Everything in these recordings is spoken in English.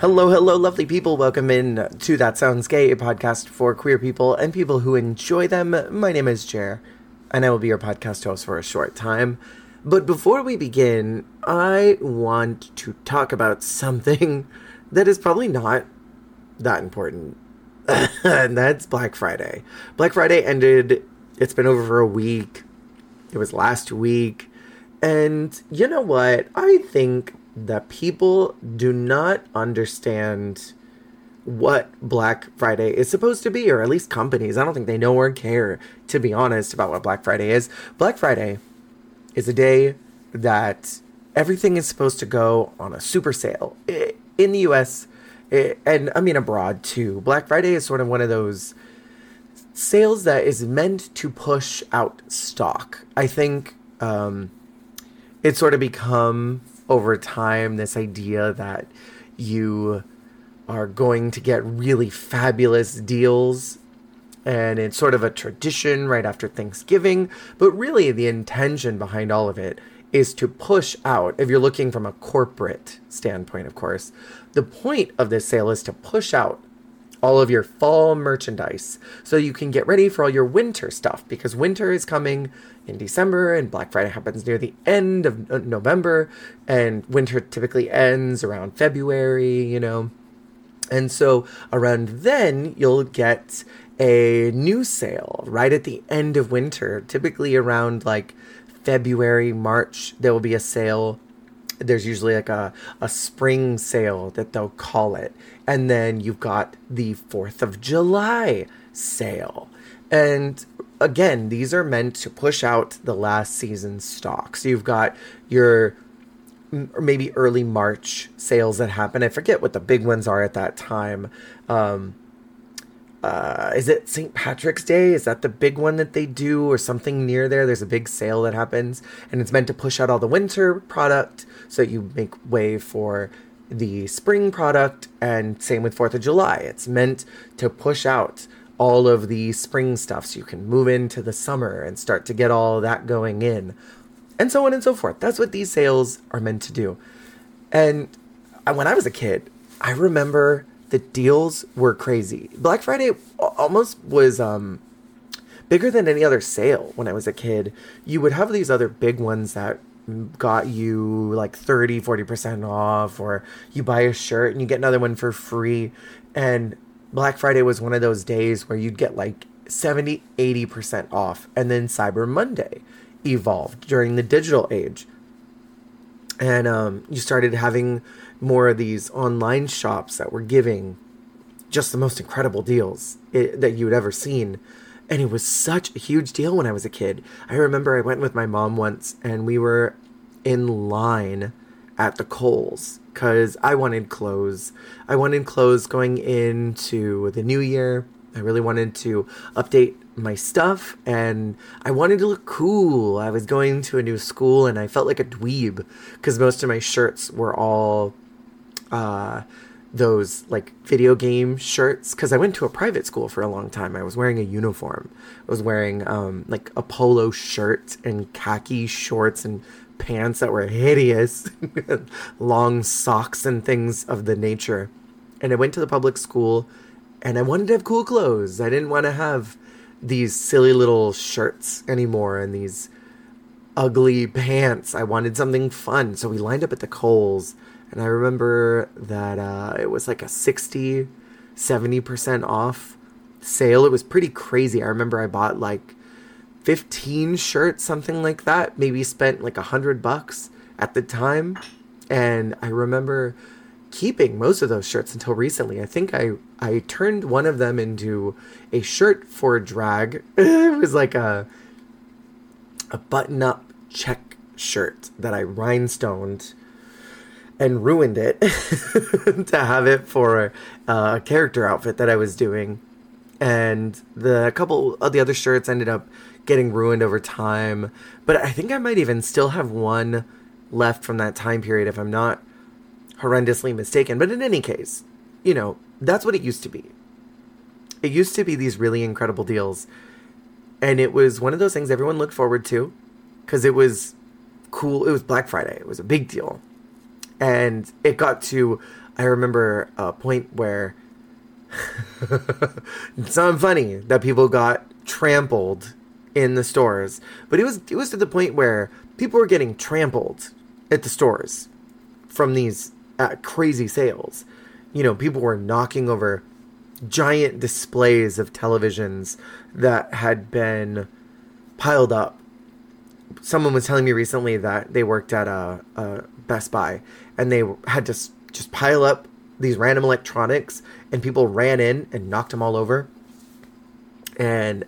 Hello, hello, lovely people. Welcome in to That Sounds Gay, a podcast for queer people and people who enjoy them. My name is Jer, and I will be your podcast host for a short time. But before we begin, I want to talk about something that is probably not that important. and that's Black Friday. Black Friday ended, it's been over for a week. It was last week. And you know what? I think that people do not understand what Black Friday is supposed to be, or at least companies. I don't think they know or care, to be honest, about what Black Friday is. Black Friday is a day that everything is supposed to go on a super sale. In the US, and I mean abroad too, Black Friday is sort of one of those sales that is meant to push out stock. I think um, it's sort of become over time this idea that you are going to get really fabulous deals and it's sort of a tradition right after Thanksgiving, but really the intention behind all of it is to push out, if you're looking from a corporate standpoint, of course, the point of this sale is to push out all of your fall merchandise so you can get ready for all your winter stuff because winter is coming in December and Black Friday happens near the end of uh, November and winter typically ends around February, you know. And so around then you'll get a new sale right at the end of winter, typically around like February, March, there will be a sale there's usually like a, a spring sale that they'll call it. And then you've got the 4th of July sale. And again, these are meant to push out the last season's stock. So you've got your maybe early March sales that happen. I forget what the big ones are at that time. Um, uh, is it St. Patrick's Day? Is that the big one that they do, or something near there? There's a big sale that happens, and it's meant to push out all the winter product so you make way for the spring product. And same with Fourth of July, it's meant to push out all of the spring stuff so you can move into the summer and start to get all that going in, and so on and so forth. That's what these sales are meant to do. And when I was a kid, I remember the deals were crazy. Black Friday almost was um, bigger than any other sale when I was a kid. You would have these other big ones that got you like 30 40% off or you buy a shirt and you get another one for free and black friday was one of those days where you'd get like 70 80% off and then cyber monday evolved during the digital age and um, you started having more of these online shops that were giving just the most incredible deals it, that you had ever seen. And it was such a huge deal when I was a kid. I remember I went with my mom once and we were in line at the Kohl's because I wanted clothes. I wanted clothes going into the new year. I really wanted to update my stuff and I wanted to look cool. I was going to a new school and I felt like a dweeb because most of my shirts were all uh, those like video game shirts because I went to a private school for a long time. I was wearing a uniform. I was wearing um, like a polo shirt and khaki shorts and pants that were hideous, long socks and things of the nature. And I went to the public school and I wanted to have cool clothes. I didn't want to have these silly little shirts anymore and these ugly pants. I wanted something fun. So we lined up at the Kohl's and I remember that uh, it was like a 60, 70% off sale. It was pretty crazy. I remember I bought like 15 shirts, something like that. Maybe spent like a hundred bucks at the time. And I remember keeping most of those shirts until recently. I think I, I turned one of them into a shirt for drag. it was like a, a button up check shirt that I rhinestoned and ruined it to have it for uh, a character outfit that I was doing. And the couple of the other shirts ended up getting ruined over time. But I think I might even still have one left from that time period if I'm not horrendously mistaken. But in any case, you know, that's what it used to be. It used to be these really incredible deals. And it was one of those things everyone looked forward to because it was cool. It was Black Friday, it was a big deal and it got to I remember a point where it's not funny that people got trampled in the stores, but it was it was to the point where people were getting trampled at the stores from these uh, crazy sales. You know, people were knocking over giant displays of televisions that had been piled up. Someone was telling me recently that they worked at a, a Best Buy and they had to just pile up these random electronics and people ran in and knocked them all over. And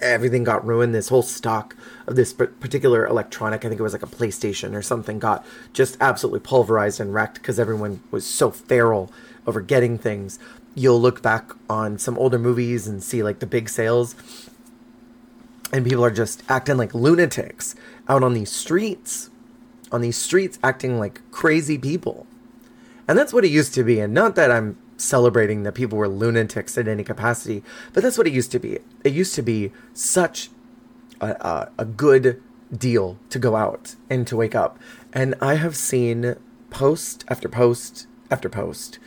everything got ruined. This whole stock of this particular electronic i think it was like a playstation or something got just absolutely pulverized and wrecked because everyone was so feral over getting things. You'll look back on some older movies and see like the big sales and people are just acting like lunatics out on these streets on these streets acting like crazy people. And that's what it used to be and not that i'm celebrating that people were lunatics in any capacity but that's what it used to be. It used to be such a, a, a good deal to go out and to wake up. And i have seen post after post after post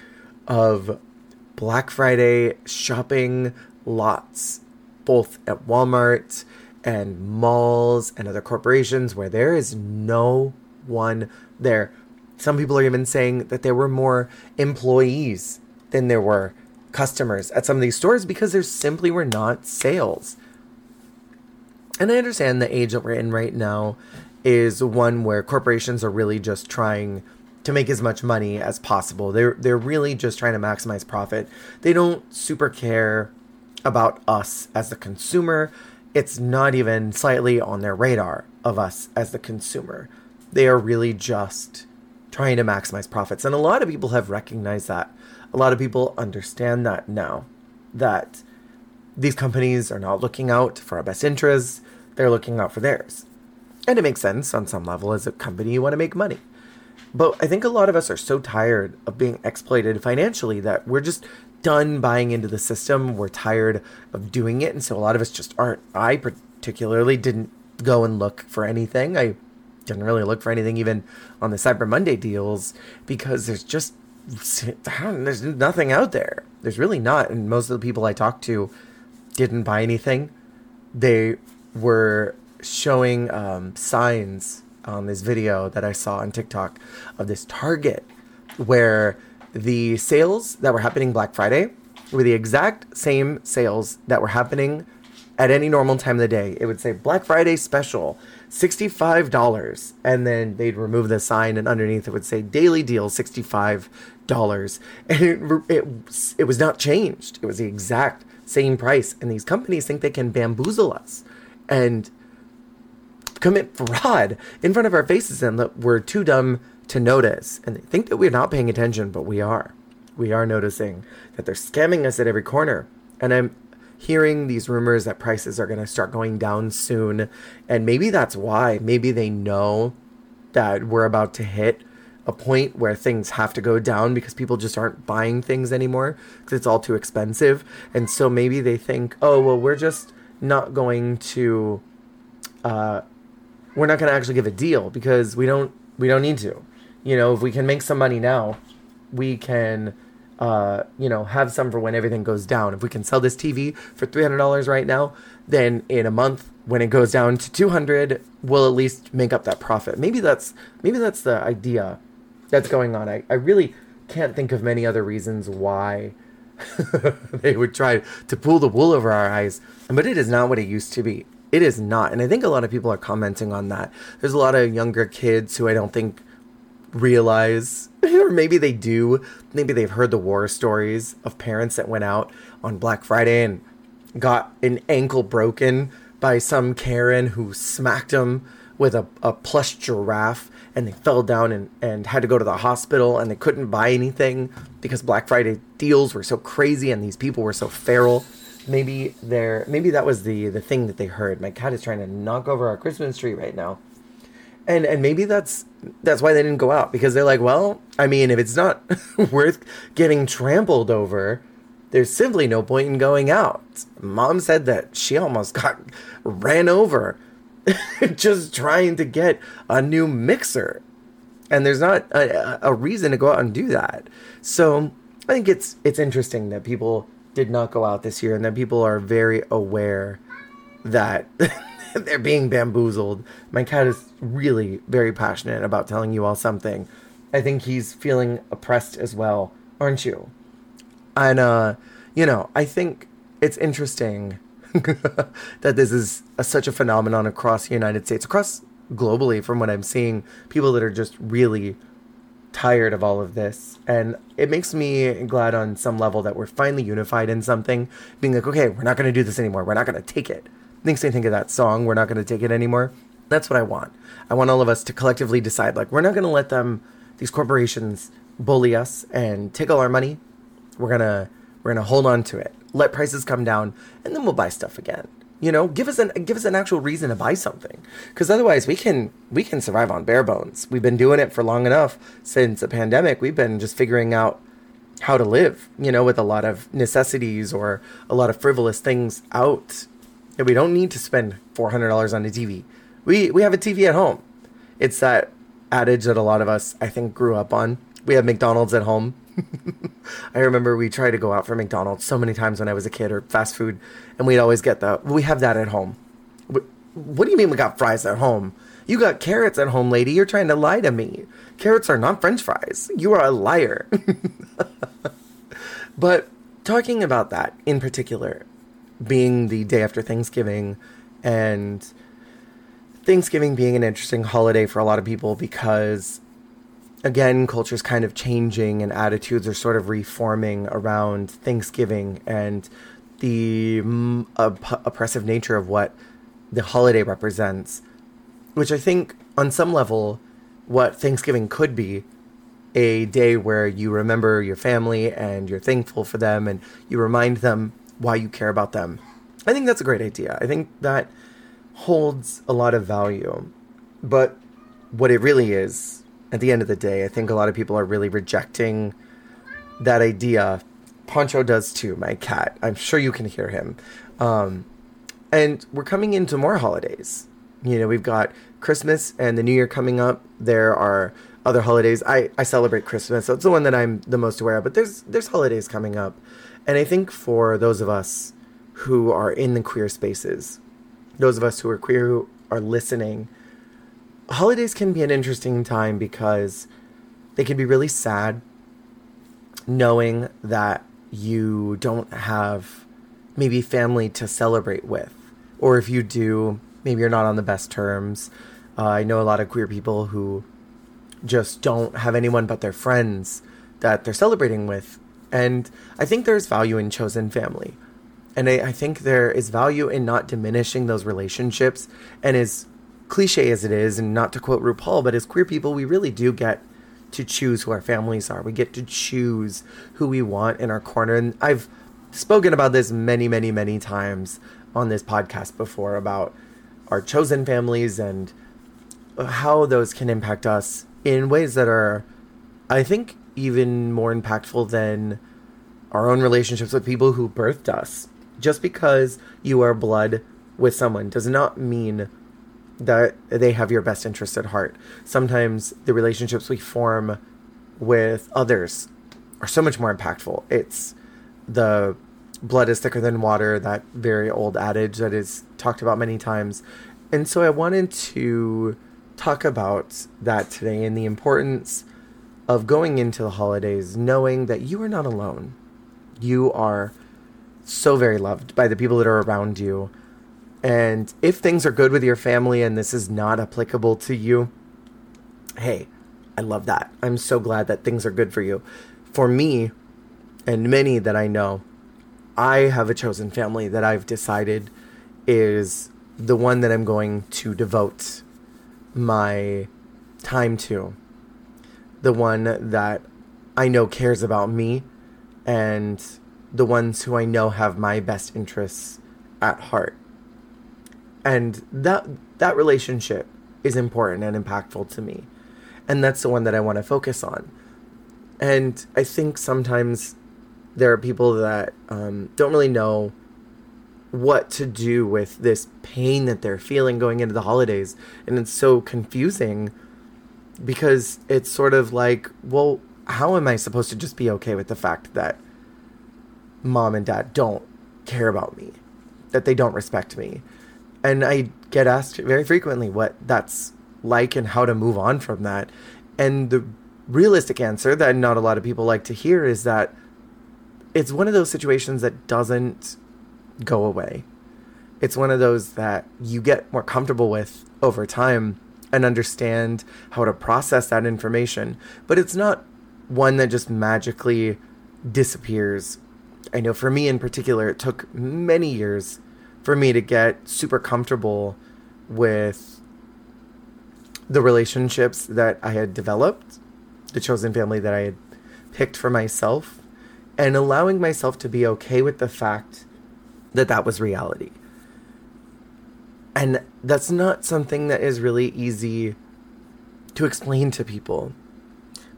of Black Friday shopping lots, both at Walmart and malls and other corporations where there is no one there. Some people are even saying that there were more employees than there were customers at some of these stores because there simply were not sales. And I understand the age that we're in right now is one where corporations are really just trying to make as much money as possible. They're they're really just trying to maximize profit. They don't super care about us as the consumer. It's not even slightly on their radar of us as the consumer. They are really just trying to maximize profits. And a lot of people have recognized that. A lot of people understand that now that these companies are not looking out for our best interests, they're looking out for theirs. And it makes sense on some level as a company you want to make money. But I think a lot of us are so tired of being exploited financially that we're just done buying into the system. We're tired of doing it. And so a lot of us just aren't. I particularly didn't go and look for anything. I didn't really look for anything even on the Cyber Monday deals because there's just there's nothing out there. There's really not. And most of the people I talked to didn't buy anything. They were showing um, signs on this video that I saw on TikTok of this Target where the sales that were happening Black Friday were the exact same sales that were happening at any normal time of the day. It would say Black Friday special, $65. And then they'd remove the sign, and underneath it would say daily deal, $65. And it, it, it was not changed. It was the exact same price. And these companies think they can bamboozle us. And commit fraud in front of our faces and that we're too dumb to notice. And they think that we're not paying attention, but we are. We are noticing that they're scamming us at every corner. And I'm hearing these rumors that prices are going to start going down soon. And maybe that's why. Maybe they know that we're about to hit a point where things have to go down because people just aren't buying things anymore because it's all too expensive. And so maybe they think, oh, well, we're just not going to uh, we're not going to actually give a deal because we don't we don't need to. You know, if we can make some money now, we can uh, you know, have some for when everything goes down. If we can sell this TV for three hundred dollars right now, then in a month when it goes down to two hundred, we'll at least make up that profit. Maybe that's maybe that's the idea that's going on. I, I really can't think of many other reasons why they would try to pull the wool over our eyes, but it is not what it used to be it is not. And I think a lot of people are commenting on that. There's a lot of younger kids who I don't think realize, or maybe they do, maybe they've heard the war stories of parents that went out on Black Friday and got an ankle broken by some Karen who smacked them with a, a plush giraffe and they fell down and, and had to go to the hospital and they couldn't buy anything because Black Friday deals were so crazy and these people were so feral maybe they're maybe that was the the thing that they heard. My cat is trying to knock over our Christmas tree right now. And and maybe that's that's why they didn't go out because they're like, well, I mean, if it's not worth getting trampled over, there's simply no point in going out. Mom said that she almost got ran over just trying to get a new mixer. and there's not a, a reason to go out and do that. So I think it's it's interesting that people did not go out this year, and that people are very aware that they're being bamboozled. My cat is really very passionate about telling you all something. I think he's feeling oppressed as well, aren't you? And uh, you know, I think it's interesting that this is a, such a phenomenon across the United States, across globally, from what I'm seeing, people that are just really tired of all of this. And it makes me glad on some level that we're finally unified in something, being like, okay, we're not going to do this anymore. We're not going to take it. Makes me think of that song, We're Not Going to Take It Anymore. That's what I want. I want all of us to collectively decide, like, we're not going to let them, these corporations, bully us and take all our money. We're going to, we're going to hold on to it. Let prices come down and then we'll buy stuff again. You know, give us an give us an actual reason to buy something, because otherwise we can we can survive on bare bones. We've been doing it for long enough since the pandemic. We've been just figuring out how to live, you know, with a lot of necessities or a lot of frivolous things out. And we don't need to spend four hundred dollars on a TV. We we have a TV at home. It's that adage that a lot of us I think grew up on. We have McDonald's at home. I remember we tried to go out for McDonald's so many times when I was a kid or fast food, and we'd always get the we have that at home. What do you mean we got fries at home? You got carrots at home, lady. You're trying to lie to me. Carrots are not french fries. You are a liar. but talking about that in particular, being the day after Thanksgiving and Thanksgiving being an interesting holiday for a lot of people because again, culture's kind of changing and attitudes are sort of reforming around Thanksgiving and the op- oppressive nature of what the holiday represents, which I think on some level, what Thanksgiving could be a day where you remember your family and you're thankful for them and you remind them why you care about them. I think that's a great idea. I think that holds a lot of value. But what it really is at the end of the day, I think a lot of people are really rejecting that idea. Poncho does too, my cat. I'm sure you can hear him. Um, and we're coming into more holidays. You know, we've got Christmas and the New Year coming up. There are other holidays. I, I celebrate Christmas, so it's the one that I'm the most aware of. But there's there's holidays coming up, and I think for those of us who are in the queer spaces, those of us who are queer who are listening, holidays can be an interesting time because they can be really sad knowing that you don't have maybe family to celebrate with. Or if you do, maybe you're not on the best terms. Uh, I know a lot of queer people who just don't have anyone but their friends that they're celebrating with. And I think there's value in chosen family. And I, I think there is value in not diminishing those relationships and as cliche as it is, and not to quote RuPaul, but as queer people, we really do get to choose who our families are. We get to choose who we want in our corner. And I've spoken about this many, many, many times on this podcast before about our chosen families and how those can impact us in ways that are, I think, even more impactful than our own relationships with people who birthed us. Just because you are blood with someone does not mean that they have your best interest at heart. Sometimes the relationships we form with others are so much more impactful. It's the blood is thicker than water, that very old adage that is talked about many times. And so I wanted to talk about that today and the importance of going into the holidays knowing that you are not alone. You are so very loved by the people that are around you and if things are good with your family and this is not applicable to you, hey, I love that. I'm so glad that things are good for you. For me, and many that I know, I have a chosen family that I've decided is the one that I'm going to devote my time to. The one that I know cares about me and the ones who I know have my best interests at heart. And that that relationship is important and impactful to me. And that's the one that i want to focus on. And i think sometimes there are people that um, don't really know what to do with this pain that they're feeling going into the holidays. And it's so confusing because it's sort of like, well, how am I supposed to just be okay with the fact that mom and dad don't care about me, that they don't respect me? And I get asked very frequently what that's like and how to move on from that. And the realistic answer that not a lot of people like to hear is that it's one of those situations that doesn't go away. It's one of those that you get more comfortable with over time and understand how to process that information. But it's not one that just magically disappears. I know for me in particular, it took many years for me to get super comfortable with the relationships that I had developed, the chosen family that I had picked for myself, and allowing myself to be okay with the fact that that was reality. And that's not something that is really easy to explain to people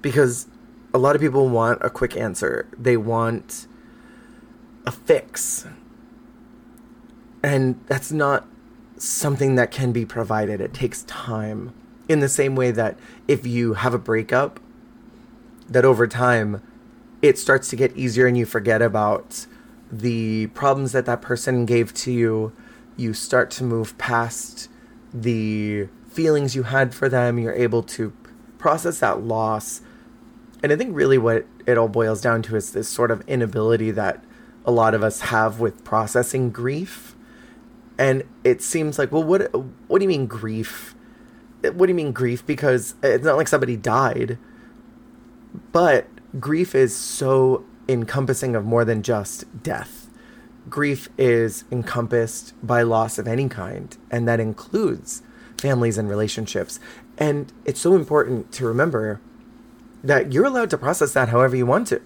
because a lot of people want a quick answer. They want a fix. And that's not something that can be provided. It takes time. In the same way that if you have a breakup, that over time it starts to get easier and you forget about the problems that that person gave to you you start to move past the feelings you had for them. You're able to process that loss. And I think really what it all boils down to is this sort of inability that a lot of us have with processing grief. And it seems like, well, what what do you mean grief? What do you mean grief? Because it's not like somebody died, but grief is so encompassing of more than just death grief is encompassed by loss of any kind, and that includes families and relationships. And it's so important to remember that you're allowed to process that however you want to.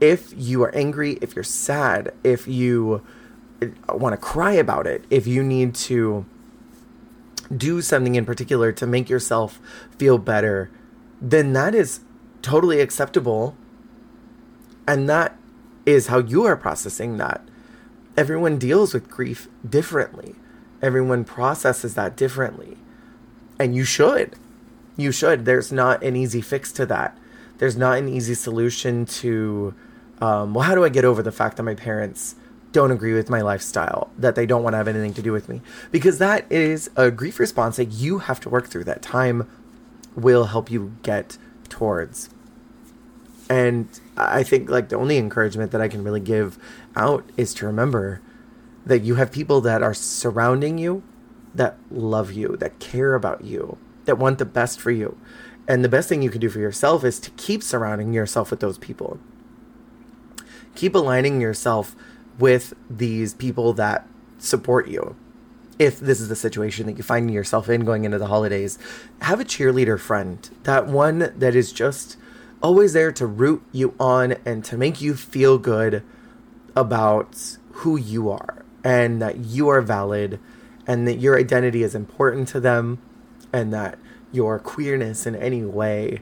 If you are angry, if you're sad, if you want to cry about it, if you need to do something in particular to make yourself feel better, then that is totally acceptable. And that is how you are processing that everyone deals with grief differently. Everyone processes that differently. And you should. You should. There's not an easy fix to that. There's not an easy solution to, um, well, how do I get over the fact that my parents don't agree with my lifestyle, that they don't want to have anything to do with me? Because that is a grief response that you have to work through. That time will help you get towards. And I think like the only encouragement that I can really give out is to remember that you have people that are surrounding you that love you, that care about you, that want the best for you. And the best thing you can do for yourself is to keep surrounding yourself with those people. Keep aligning yourself with these people that support you. If this is the situation that you find yourself in going into the holidays, have a cheerleader friend, that one that is just always there to root you on and to make you feel good about who you are and that you are valid and that your identity is important to them and that your queerness in any way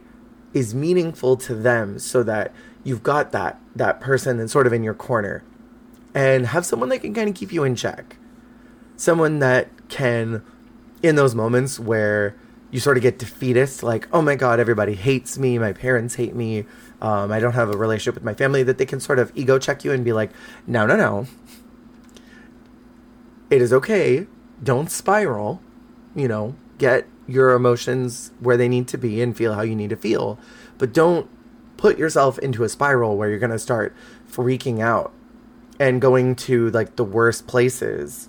is meaningful to them so that you've got that that person that's sort of in your corner. And have someone that can kind of keep you in check. Someone that can in those moments where you sort of get defeatist like oh my god everybody hates me my parents hate me um, I don't have a relationship with my family, that they can sort of ego check you and be like, no, no, no. It is okay. Don't spiral. You know, get your emotions where they need to be and feel how you need to feel. But don't put yourself into a spiral where you're going to start freaking out and going to like the worst places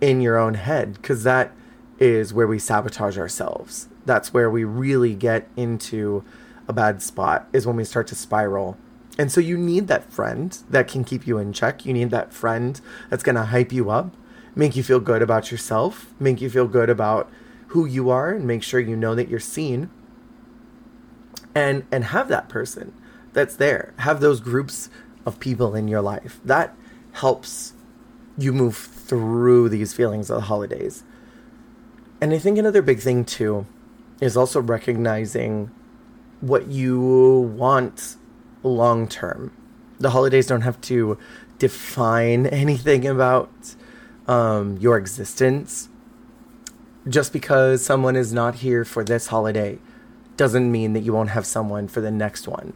in your own head because that is where we sabotage ourselves. That's where we really get into a bad spot is when we start to spiral. And so you need that friend that can keep you in check. You need that friend that's going to hype you up, make you feel good about yourself, make you feel good about who you are and make sure you know that you're seen. And and have that person that's there. Have those groups of people in your life. That helps you move through these feelings of the holidays. And I think another big thing too is also recognizing what you want long term. The holidays don't have to define anything about um, your existence. Just because someone is not here for this holiday doesn't mean that you won't have someone for the next one.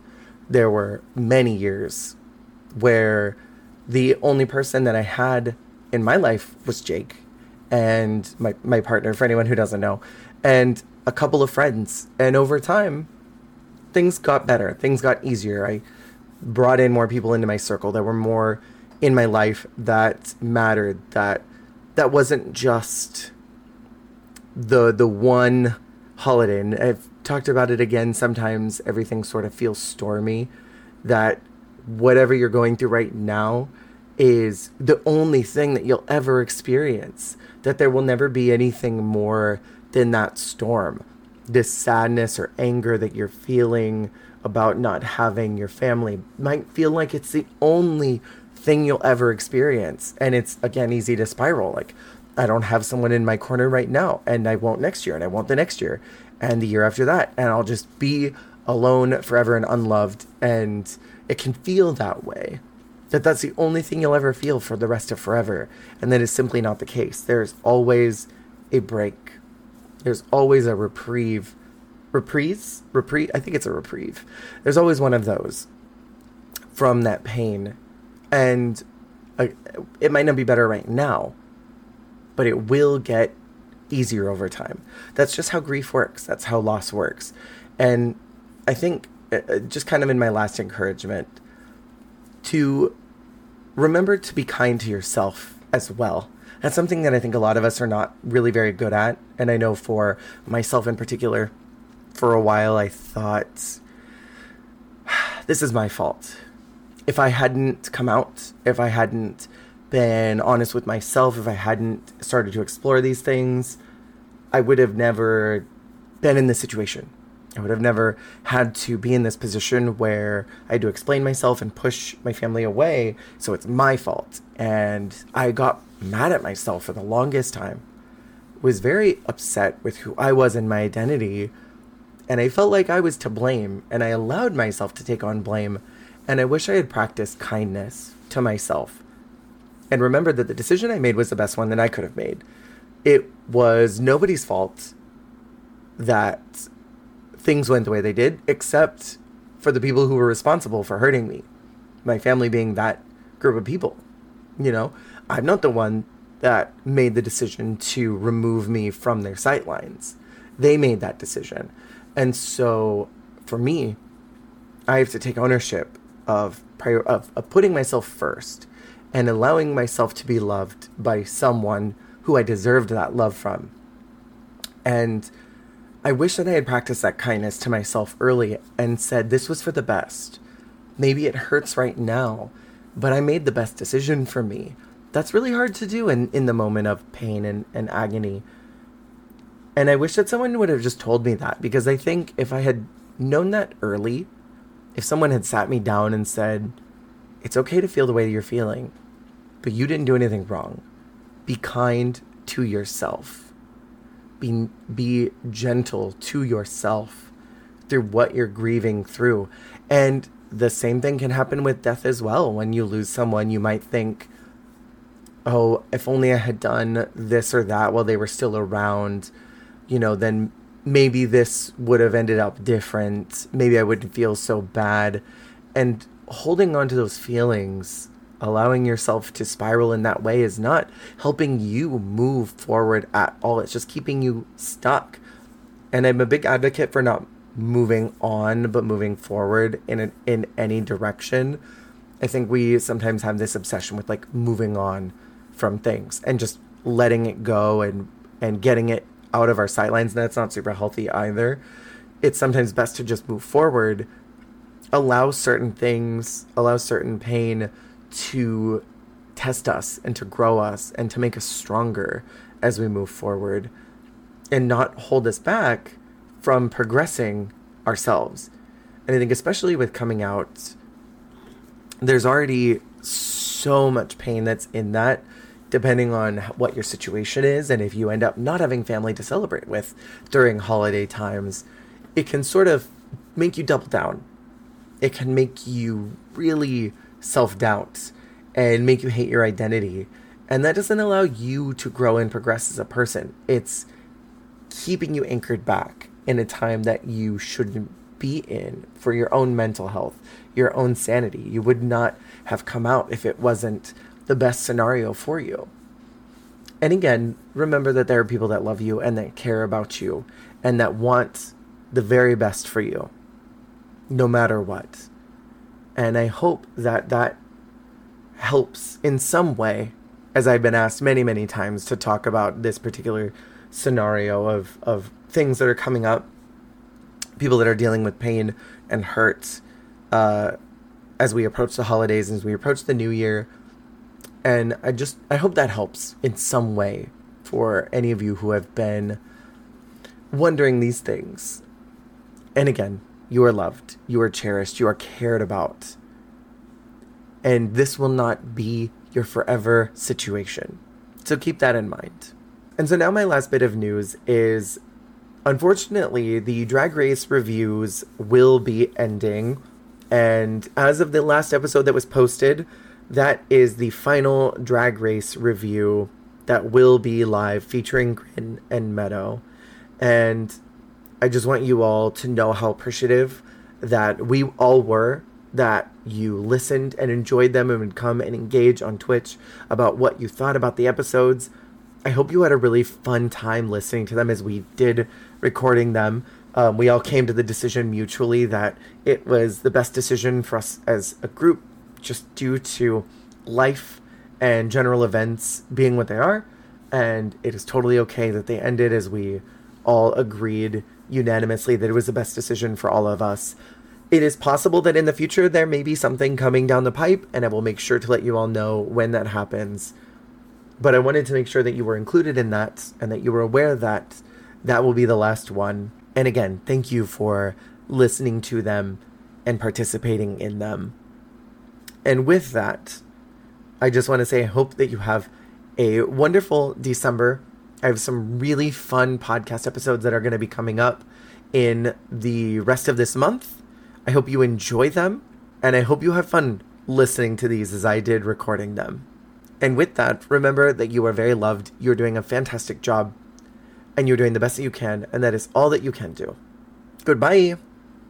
There were many years where the only person that I had in my life was Jake and my, my partner, for anyone who doesn't know, and a couple of friends. And over time, things got better, things got easier. I brought in more people into my circle. There were more in my life that mattered, that that wasn't just the the one holiday. And I've talked about it again. Sometimes everything sort of feels stormy. That whatever you're going through right now is the only thing that you'll ever experience. That there will never be anything more than that storm. This sadness or anger that you're feeling about not having your family might feel like it's the only thing you'll ever experience. And it's, again, easy to spiral. Like, I don't have someone in my corner right now, and I won't next year, and I won't the next year, and the year after that. And I'll just be alone forever and unloved. And it can feel that way. That that's the only thing you'll ever feel for the rest of forever. And that is simply not the case. There's always a break, there's always a reprieve. Reprise? Reprieve? I think it's a reprieve. There's always one of those from that pain. And uh, it might not be better right now, but it will get easier over time. That's just how grief works. That's how loss works. And I think, uh, uh, just kind of in my last encouragement, to remember to be kind to yourself as well. That's something that I think a lot of us are not really very good at. And I know for myself in particular, for a while I thought, this is my fault. If I hadn't come out, if I hadn't been honest with myself, if I hadn't started to explore these things, I would have never been in this situation. I would have never had to be in this position where I had to explain myself and push my family away. So it's my fault. And I got mad at myself for the longest time. Was very upset with who I was and my identity. And I felt like I was to blame. And I allowed myself to take on blame. And I wish I had practiced kindness to myself and remembered that the decision I made was the best one that I could have made. It was nobody's fault that things went the way they did, except for the people who were responsible for hurting me. My family being that group of people. You know, I'm not the one that made the decision to remove me from their sightlines. They made that decision. And so for me, I have to take ownership of prior of, of putting myself first and allowing myself to be loved by someone who I deserved that love from. And I wish that I had practiced that kindness to myself early and said, This was for the best. Maybe it hurts right now, but I made the best decision for me. That's really hard to do in, in the moment of pain and, and agony. And I wish that someone would have just told me that because I think if I had known that early, if someone had sat me down and said, It's okay to feel the way you're feeling, but you didn't do anything wrong. Be kind to yourself. Be, be gentle to yourself through what you're grieving through. And the same thing can happen with death as well. When you lose someone, you might think, oh, if only I had done this or that while they were still around, you know, then maybe this would have ended up different. Maybe I wouldn't feel so bad. And holding on to those feelings allowing yourself to spiral in that way is not helping you move forward at all. It's just keeping you stuck. And I'm a big advocate for not moving on, but moving forward in an, in any direction. I think we sometimes have this obsession with like moving on from things and just letting it go and and getting it out of our sightlines. And that's not super healthy either. It's sometimes best to just move forward, allow certain things, allow certain pain to test us and to grow us and to make us stronger as we move forward and not hold us back from progressing ourselves. And I think, especially with coming out, there's already so much pain that's in that, depending on what your situation is. And if you end up not having family to celebrate with during holiday times, it can sort of make you double down. It can make you really self doubt and make you hate your identity. And that doesn't allow you to grow and progress as a person. It's keeping you anchored back. in a time that you shouldn't be in for your own mental health, your own sanity. You would not have come out if it wasn't the best scenario for you. And again, remember that there are people that love you and that care about you and that want the very best for you, no matter what. And I hope that that helps in some way, as I've been asked many, many times to talk about this particular scenario of, of things that are coming up, people that are dealing with pain and hurt uh, as we approach the holidays, as we approach the new year. And I just, I hope that helps in some way for any of you who have been wondering these things. And again, you are loved, you are cherished, you are cared about. And this will not be your forever situation. So keep that in mind. And so now my last bit of news is unfortunately the drag race reviews will be ending and as of the last episode that was posted that is the final drag race review that will be live featuring Grin and Meadow and I just want you all to know how appreciative that we all were that you listened and enjoyed them and would come and engage on Twitch about what you thought about the episodes. I hope you had a really fun time listening to them as we did recording them. Um, we all came to the decision mutually that it was the best decision for us as a group, just due to life and general events being what they are. And it is totally okay that they ended as we all agreed unanimously that it was the best decision for all of us. It is possible that in the future there may be something coming down the pipe, and I will make sure to let you all know when that happens. But I wanted to make sure that you were included in that and that you were aware that that will be the last one. And again, thank you for listening to them and participating in them. And with that, I just want to say I hope that you have a wonderful December I have some really fun podcast episodes that are going to be coming up in the rest of this month. I hope you enjoy them, and I hope you have fun listening to these as I did recording them. And with that, remember that you are very loved, you're doing a fantastic job, and you're doing the best that you can, and that is all that you can do. Goodbye.